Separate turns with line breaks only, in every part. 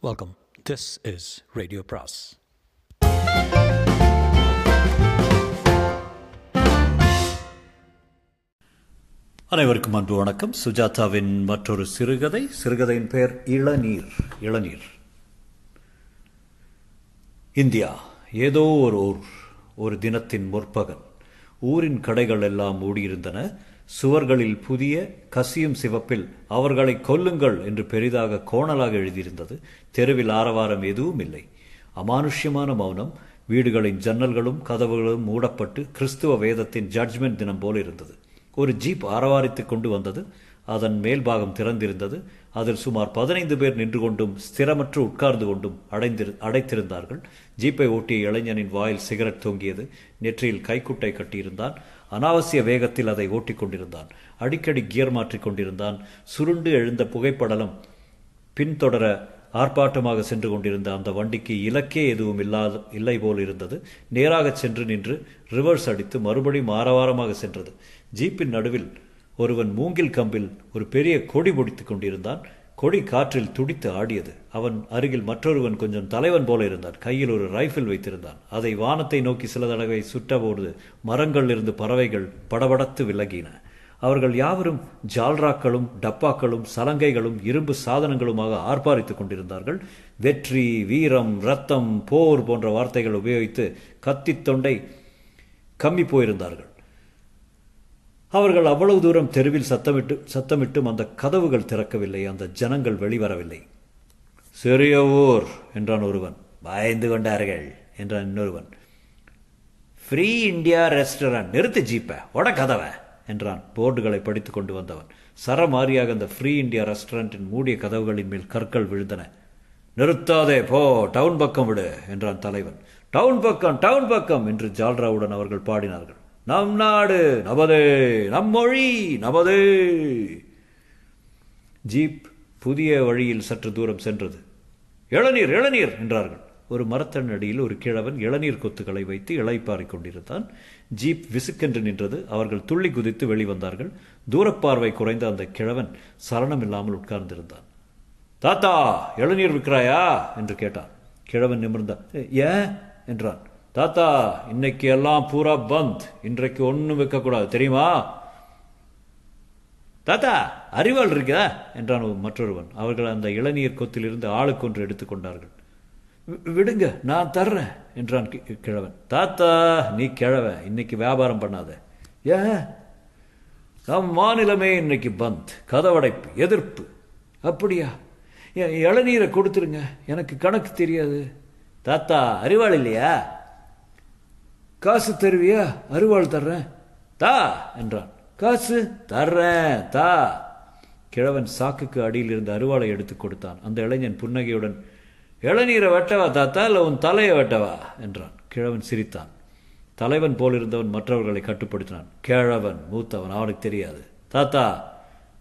Welcome this is radio பிராஸ்
அனைவருக்கும் அன்பு வணக்கம். சுஜாதாவின் மற்றொரு சிறுகதை. சிறுகதையின் பெயர் இளநீர். இளநீர். இந்தியா ஏதோ ஒரு ஊர் ஒரு தினத்தின் முற்பகல். ஊரின் கடைகள் எல்லாம் மூடியிருந்தன. சுவர்களில் புதிய கசியும் சிவப்பில் அவர்களை கொல்லுங்கள் என்று பெரிதாக கோணலாக எழுதியிருந்தது. தெருவில் ஆரவாரம் எதுவும் இல்லை. அமானுஷ்யமான மௌனம் வீடுகளின் ஜன்னல்களும் கதவுகளும் மூடப்பட்டு கிறிஸ்துவ வேதத்தின் ஜட்ஜ்மெண்ட் தினம் போல் இருந்தது. ஒரு ஜீப் ஆரவாரித்து கொண்டு வந்தது. அதன் மேல்பாகம் திறந்திருந்தது. அதில் சுமார் பதினைந்து பேர் நின்று கொண்டும் ஸ்திரமற்று உட்கார்ந்து கொண்டும் அடைந்திரு அடைத்திருந்தார்கள். ஜீப்பை ஓட்டிய இளைஞனின் வாயில் சிகரெட் தொங்கியது. நெற்றியில் கைக்குட்டை கட்டியிருந்தான். அனாவசிய வேகத்தில் அதை ஓட்டிக் கொண்டிருந்தான் அடிக்கடி கியர் மாற்றிக் கொண்டிருந்தான். சுருண்டு எழுந்த புகைப்படலம் பின்தொடர ஆர்ப்பாட்டமாக சென்று கொண்டிருந்த அந்த வண்டிக்கு இலக்கே எதுவும் இல்லாத இல்லை போல் இருந்தது. நேராகச் சென்று நின்று ரிவர்ஸ் அடித்து மறுபடியும் ஆரவாரமாக சென்றது. ஜீப்பின் நடுவில் ஒருவன் மூங்கில் கம்பில் ஒரு பெரிய கொடி பிடித்துக் கொண்டிருந்தான். கொடி காற்றில் துடித்து ஆடியது. அவன் அருகில் மற்றொருவன் கொஞ்சம் தலைவன் போல இருந்தான். கையில் ஒரு ரைஃபிள் வைத்திருந்தான். அதை வானத்தை நோக்கி சில தடவை சுட்டபோது மரங்களில் இருந்து பறவைகள் படபடத்து விலகின. அவர்கள் யாவரும் ஜால்ராக்களும் டப்பாக்களும் சலங்கைகளும் இரும்பு சாதனங்களுமாக ஆர்ப்பாரித்துக் கொண்டிருந்தார்கள். வெற்றி வீரம் ரத்தம் போர் போன்ற வார்த்தைகள் உபயோகித்து கத்தித் தொண்டை கம்மி போயிருந்தார்கள். அவர்கள் அவ்வளவு தூரம் தெருவில் சத்தமிட்டு சத்தமிட்டும் அந்த கதவுகள் திறக்கவில்லை அந்த ஜனங்கள் வெளிவரவில்லை. சிறிய ஊர் என்றான் ஒருவன். பயந்து கொண்டார்கள் என்றான் இன்னொருவன். ஃப்ரீ இந்தியா ரெஸ்டாரண்ட் நிறுத்து ஜீப்பை உட கதவை என்றான். போர்டுகளை படித்துக் கொண்டு வந்தவன். சரமாரியாக அந்த ஃப்ரீ இந்தியா ரெஸ்டாரண்ட்டின் மூடிய கதவுகளின் மேல் கற்கள் விழுந்தன. நிறுத்தாதே போ டவுன் பக்கம் விடு என்றான் தலைவன். டவுன் பக்கம் டவுன் பக்கம் என்று ஜால்ராவுடன் அவர்கள் பாடினார்கள். நம் நாடு நமதே நம் மொழி நமது. ஜீப் புதிய வழியில் சற்று தூரம் சென்றது. இளநீர் இளநீர்! என்றார்கள். ஒரு மரத்தன் அடியில் ஒரு கிழவன் இளநீர் கொத்துக்களை வைத்து இளைப்பாறிக் கொண்டிருந்தான். ஜீப் விசுக்கென்று நின்றது. அவர்கள் துள்ளி குதித்து வெளிவந்தார்கள் தூரப்பார்வை குறைந்த அந்த கிழவன் சரணம் இல்லாமல் உட்கார்ந்திருந்தான். தாத்தா இளநீர் விற்கிறாயா? என்று கேட்டான். கிழவன் நிமிர்ந்தான் ஏ என்றான். தாத்தா இன்னைக்கு எல்லாம் பூரா பந்த். இன்றைக்கு ஒன்றும் விற்கக்கூடாது தெரியுமா? தாத்தா அறிவாள் இருக்கா? என்றான் மற்றொருவன். அவர்கள் அந்த இளநீர் கொத்திலிருந்து ஆளுக்கொன்று எடுத்துக்கொண்டார்கள் விடுங்க நான் தர்றேன் என்றான் கிழவன். தாத்தா நீ கிழவ இன்னைக்கு வியாபாரம் பண்ணாத. ஏன்? நம் மாநிலமே இன்னைக்கு பந்த் கதவடைப்பு எதிர்ப்பு. அப்படியா? இளநீரை கொடுத்துருங்க எனக்கு கணக்கு தெரியாது. தாத்தா அறிவாள் இல்லையா காசு தருவியா? அருவாள் தர்றேன். தா என்றான். காசு தர்றேன் தா. கிழவன் சாக்குக்கு அடியில் இருந்த அருவாளை எடுத்து கொடுத்தான். அந்த இளைஞன் புன்னகையுடன் இளநீரை வெட்டவா தாத்தா? இல்லை உன் தலையை வெட்டவா? என்றான். கிழவன் சிரித்தான். தலைவன் போலிருந்தவன் மற்றவர்களை கட்டுப்படுத்தினான். கிழவன் மூத்தவன் அவனுக்கு தெரியாது. தாத்தா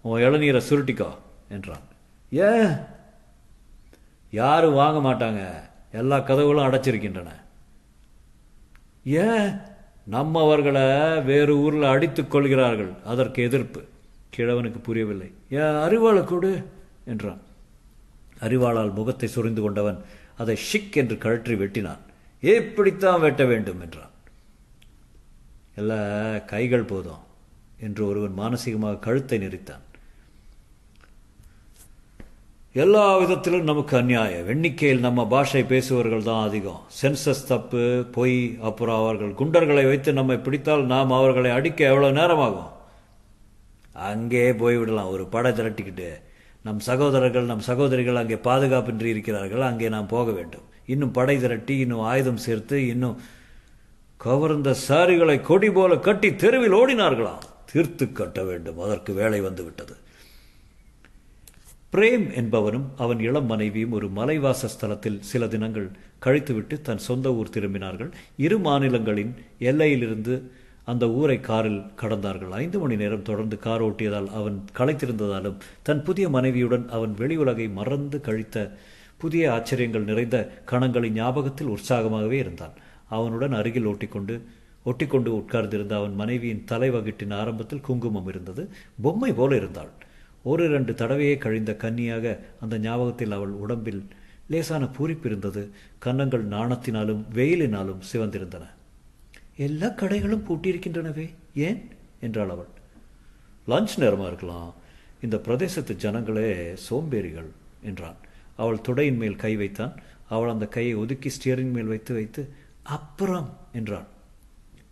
உன் இளநீரை சுருட்டிக்கோ என்றான். ஏன்? யாரும் வாங்க மாட்டாங்க. எல்லா கதவுகளும் அடைச்சிருக்கின்றன. ஏன்? நம்மவர்களை வேறு ஊரில் அடித்துக் கொள்கிறார்கள். அதற்கு எதிர்ப்பு. கிழவனுக்கு புரியவில்லை. ஏன்? அறிவாளை கொடு என்றான். அறிவாளால் முகத்தை சுரிந்து கொண்டவன் அதை ஷிக் என்று கழற்றி வெட்டினான். எப்படித்தான் வெட்ட வேண்டும்? என்றான். எல்லா கைகள் போதும் என்று ஒருவன் மானசீகமாக கழுத்தை நெறித்தான் எல்லா விதத்திலும் நமக்கு அந்நியாயம் எண்ணிக்கையில் நம்ம பாஷை பேசுபவர்கள் தான் அதிகம். சென்சஸ் தப்பு பொய் அப்புறம் அவர்கள் குண்டர்களை வைத்து நம்மை பிடித்தால் நாம் அவர்களை அடிக்க எவ்வளோ நேரமாகும்? அங்கே போய்விடலாம் ஒரு படை திரட்டிக்கிட்டு நம் சகோதரர்கள் நம் சகோதரிகள் அங்கே பாதுகாப்பின்றி இருக்கிறார்கள். அங்கே நாம் போக வேண்டும். இன்னும் படை திரட்டி இன்னும் ஆயுதம் சேர்த்து இன்னும் கவர்ந்த சாரிகளை கொடி போல கட்டி தெருவில் ஓடினார்களாம். தீர்த்து கட்ட வேண்டும். அதற்கு வேலை வந்துவிட்டது. பிரேம் என்பவனும் அவன் இளம் மனைவியும் ஒரு மலைவாச ஸ்தலத்தில் சில தினங்கள் கழித்துவிட்டு தன் சொந்த ஊர் திரும்பினார்கள். இரு மாநிலங்களின் எல்லையிலிருந்து அந்த ஊரை காரில் கடந்தார்கள். ஐந்து மணி நேரம் தொடர்ந்து கார் ஓட்டியதால் அவன் களைத்திருந்ததாலும் தன் புதிய மனைவியுடன் அவன் வெளி உலகை மறந்து கழித்த புதிய ஆச்சரியங்கள் நிறைந்த கணங்களின் ஞாபகத்தில் உற்சாகமாகவே இருந்தான். அவனுடன் அருகில் ஓட்டிக்கொண்டு ஒட்டிக்கொண்டு உட்கார்ந்திருந்த அவன் மனைவியின் தலைவகிட்டின் ஆரம்பத்தில் குங்குமம் இருந்தது. பொம்மை போல இருந்தாள். ஒரு இரண்டு தடவையே கழிந்த கன்னியாக அந்த ஞாபகத்தில் அவள் உடம்பில் லேசான பூரிப்பு இருந்தது. கன்னங்கள் நாணத்தினாலும் வெயிலினாலும் சிவந்திருந்தன. எல்லா கடைகளும் பூட்டியிருக்கின்றனவே ஏன்? என்றாள் அவள். லஞ்ச் நேரமாக இருக்கலாம். இந்த பிரதேசத்து ஜனங்களே சோம்பேறிகள் என்றான். அவள் துடையின் மேல் கை வைத்தான். அவள் அந்த கையை ஒதுக்கி ஸ்டியரிங் மேல் வைத்து வைத்து அப்புறம் என்றாள்.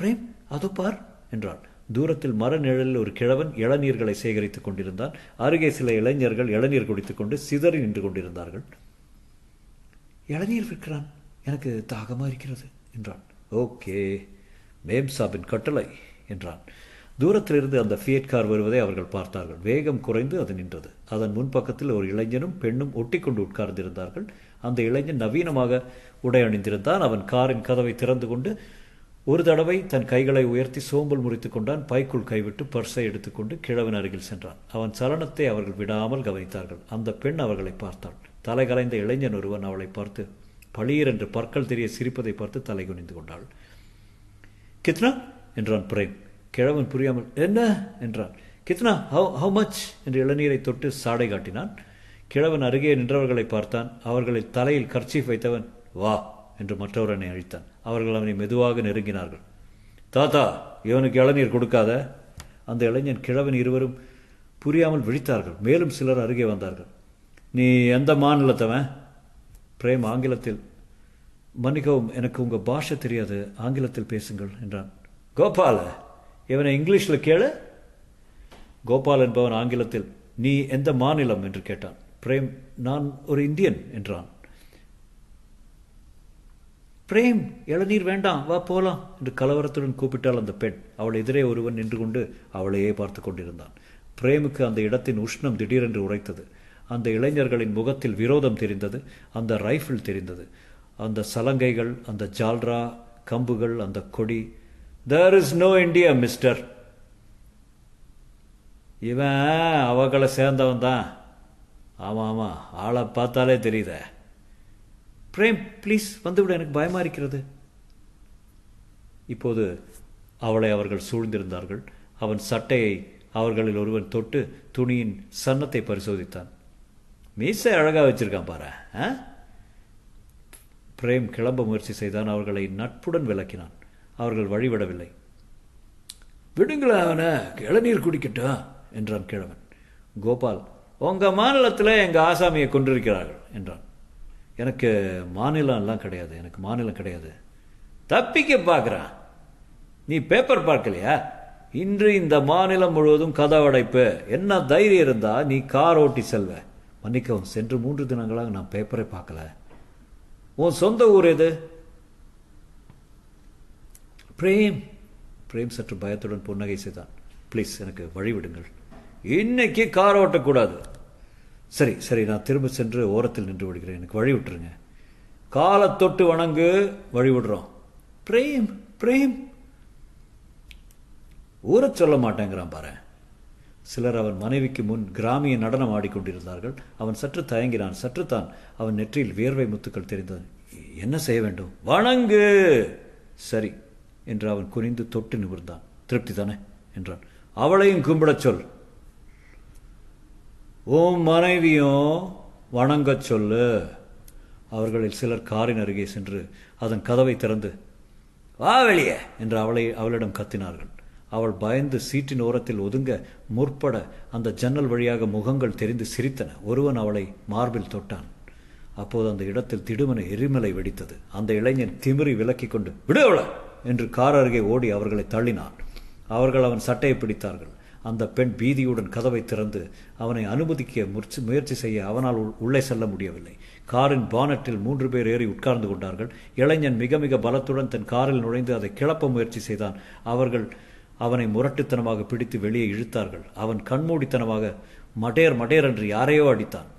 பிரேம் அது பார் என்றாள். தூரத்தில் மரநிழலில் ஒரு கிழவன் இளநீர்களை சேகரித்துக் கொண்டிருந்தான். அருகே சில இளைஞர்கள் இளநீர் குடித்துக்கொண்டு சிதறி நின்று கொண்டிருந்தார்கள். இளநீர் விற்கிறான். எனக்கு தாகமா இருக்கிறது என்றான். ஓகே. மேம் சாபின் கட்டளை என்றான். தூரத்திலிருந்து அந்த ஃபியட் கார் வருவதை அவர்கள் பார்த்தார்கள். வேகம் குறைந்து அது நின்றது. அதன் முன்பக்கத்தில் ஒரு இளைஞனும் பெண்ணும் ஒட்டி கொண்டு உட்கார்ந்திருந்தார்கள். அந்த இளைஞன் நவீனமாக உடை அணிந்திருந்தான். அவன் காரின் கதவை திறந்து கொண்டு ஒரு தடவை தன் கைகளை உயர்த்தி சோம்பல் முறித்து கொண்டான். பைக்குள் கைவிட்டு பர்ஸை எடுத்துக்கொண்டு கிழவன் அருகில் சென்றான். அவன் சலனத்தை அவர்கள் விடாமல் கவனித்தார்கள். அந்த பெண் அவர்களை பார்த்தாள். தலை கலைந்த இளைஞன் ஒருவன் அவளை பார்த்து பளீர் என்று பற்கள் தெரிய சிரிப்பதை பார்த்து தலை குனிந்து கொண்டாள். கித்னா? என்றான் பிரேம். கிழவன் புரியாமல் என்ன? என்றான். கித்னா ஹவ் ஹவு மச் என்று இளநீரை தொட்டு சாடை காட்டினான். கிழவன் அருகே நின்றவர்களை பார்த்தான். அவர்களில் தலையில் கர்ச்சீஃப் வைத்தவன் வா என்று மற்றவரனை அழித்தான். அவர்கள் அவனை மெதுவாக நெருங்கினார்கள். தாத்தா இவனுக்கு இளநீர் கொடுக்காத. அந்த இளைஞன் கிழவன் இருவரும் புரியாமல் விழித்தார்கள். மேலும் சிலர் அருகே வந்தார்கள். நீ எந்த மாநிலத்தவன்? பிரேம் ஆங்கிலத்தில். மன்னிக்கவும் எனக்கு உங்கள் பாஷை தெரியாது. ஆங்கிலத்தில் பேசுங்கள் என்றான். கோபால இவனை இங்கிலீஷில் கேளு. கோபால் என்பவன் ஆங்கிலத்தில் நீ எந்த மாநிலம்? என்று கேட்டான். பிரேம் நான் ஒரு இந்தியன் என்றான். பிரேம் இளநீர் வேண்டாம் வா போலாம் என்று கலவரத்துடன் கூப்பிட்டாள் அந்த பெண். அவள் எதிரே ஒருவன் நின்று கொண்டு அவளையே பார்த்து கொண்டிருந்தான். பிரேமுக்கு அந்த இடத்தின் உஷ்ணம் திடீரென்று உரைத்தது. அந்த இளைஞர்களின் முகத்தில் விரோதம் தெரிந்தது அந்த ரைஃபிள் தெரிந்தது. அந்த சலங்கைகள் அந்த ஜால்ரா கம்புகள் அந்த கொடி. There is no India mister இவன் அவகளை சேர்ந்தவன் தான் ஆமாம் ஆமாம் ஆளை பார்த்தாலே தெரியுதே. பிரேம் ப்ளீஸ் வந்துவிட எனக்கு பயமாக இருக்கிறது இப்போது அவளை அவர்கள் சூழ்ந்திருந்தார்கள். அவன் சட்டையை அவர்களில் ஒருவன் தொட்டு துணியின் சன்னத்தை பரிசோதித்தான். மீசை அழகாக வச்சிருக்கான் பாரு ஆ? பிரேம் கிளம்ப முயற்சி செய்தான் அவர்களை நட்புடன் விளக்கினான். அவர்கள் வழிவிடவில்லை. விடுங்களேன் அவனை இளநீர் குடிக்கட்டும் என்றான் கிழவன். கோபால் உங்கள் மாநிலத்தில் எங்கள் ஆசாமியை கொண்டிருக்கிறார்கள் என்றான். எனக்கு மாநிலம் எல்லாம் கிடையாது எனக்கு மாநிலம் கிடையாது. தப்பிக்க பார்க்குறான். நீ பேப்பர் பார்க்கலையா? இன்று இந்த மாநிலம் முழுவதும் கதவடைப்பு. என்ன தைரியம் இருந்தால் நீ கார் ஓட்டி செல்வ. மன்னிக்கவும் சென்று மூன்று தினங்களாக நான் பேப்பரை பார்க்கல. உன் சொந்த ஊர் எது? பிரேம். பிரேம் சற்று பயத்துடன் புன்னகை செய்தான். ப்ளீஸ் எனக்கு வழிவிடுங்கள். இன்னைக்கு கார் ஓட்டக்கூடாது. சரி சரி நான் திரும்ப சென்று ஓரத்தில் நின்று விடுகிறேன். எனக்கு வழி விட்டுருங்க. காலை தொட்டு வணங்கு வழி விடுறோம். Frame frame. ஊரச் சொல்ல மாட்டேங்கிறான் பாரு. சிலர் அவன் மனைவிக்கு முன் கிராமிய நடனம் ஆடிக்கொண்டிருந்தார்கள். அவன் சற்று தயங்கினான். சற்றுத்தான் அவன் நெற்றியில் வியர்வை முத்துக்கள் தெரிந்தது. என்ன செய்ய வேண்டும்? வணங்கு! சரி என்று அவன் குனிந்து தொட்டு நிமிர்ந்தான். திருப்தி தானே? என்றான். அவளையும் கும்பிடச் சொல். உன் மனைவியும் வணங்கச் சொல்லு. அவர்களில் சிலர் காரின் அருகே சென்று அதன் கதவை திறந்து வா வெளியே! என்று அவளை அவளிடம் கத்தினார்கள். அவள் பயந்து சீட்டின் ஓரத்தில் ஒதுங்க முற்பட அந்த ஜன்னல் வழியாக முகங்கள் தெரிந்து சிரித்தன. ஒருவன் அவளை மார்பில் தொட்டான். அப்போது அந்த இடத்தில் திடுமன எரிமலை வெடித்தது. அந்த இளைஞன் திமிரி விலக்கிக் கொண்டு விடுவள என்று கார் அருகே ஓடி அவர்களை தள்ளினான். அவர்கள் அவன் சட்டையை பிடித்தார்கள். அந்த பெண் பீதியுடன் கதவை திறந்து அவனை அனுமதிக்க முயற்சி முயற்சி செய்ய அவனால் உள்ளே செல்ல முடியவில்லை. காரின் பானட்டில் மூன்று பேர் ஏறி உட்கார்ந்து கொண்டார்கள். இளைஞன் மிக மிக பலத்துடன் தன் காரில் நுழைந்து அதை கிளப்ப முயற்சி செய்தான். அவர்கள் அவனை முரட்டுத்தனமாக பிடித்து வெளியே இழுத்தார்கள். அவன் கண்மூடித்தனமாக மடேர் மடேர் என்று யாரையோ அடித்தான்.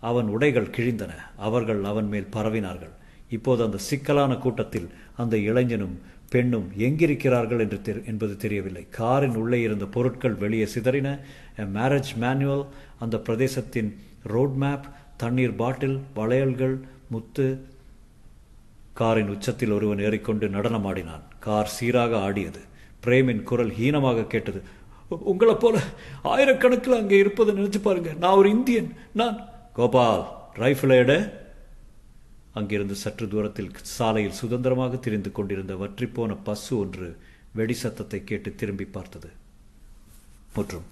அவன் உடைகள் கிழிந்தன. அவர்கள் அவன் மேல் பரவினார்கள். இப்போது அந்த சிக்கலான கூட்டத்தில் அந்த இளைஞனும் பெண்ணும் எங்கிருக்கிறார்கள் என்று தெரி என்பது தெரியவில்லை. காரின் உள்ளே இருந்த பொருட்கள் வெளியே சிதறின. மேரேஜ் மேனுவல் அந்த பிரதேசத்தின் ரோட் மேப் தண்ணீர் பாட்டில் வளையல்கள் முத்து. காரின் உச்சத்தில் ஒருவன் ஏறிக்கொண்டு நடனமாடினான் கார் சீராக ஆடியது. பிரேமின் குரல் ஹீனமாக கேட்டது. உங்களை போல ஆயிரக்கணக்கில் அங்கே இருப்பதை நினைச்சு பாருங்க. நான் ஒரு இந்தியன். நான் கோபால் ரைஃபிள் எடு. அங்கிருந்து சற்று தூரத்தில் சாலையில் சுதந்திரமாக திரிந்து கொண்டிருந்த வற்றிப்போன பசு ஒன்று வெடி சத்தத்தை கேட்டு திரும்பி பார்த்தது. மற்றும்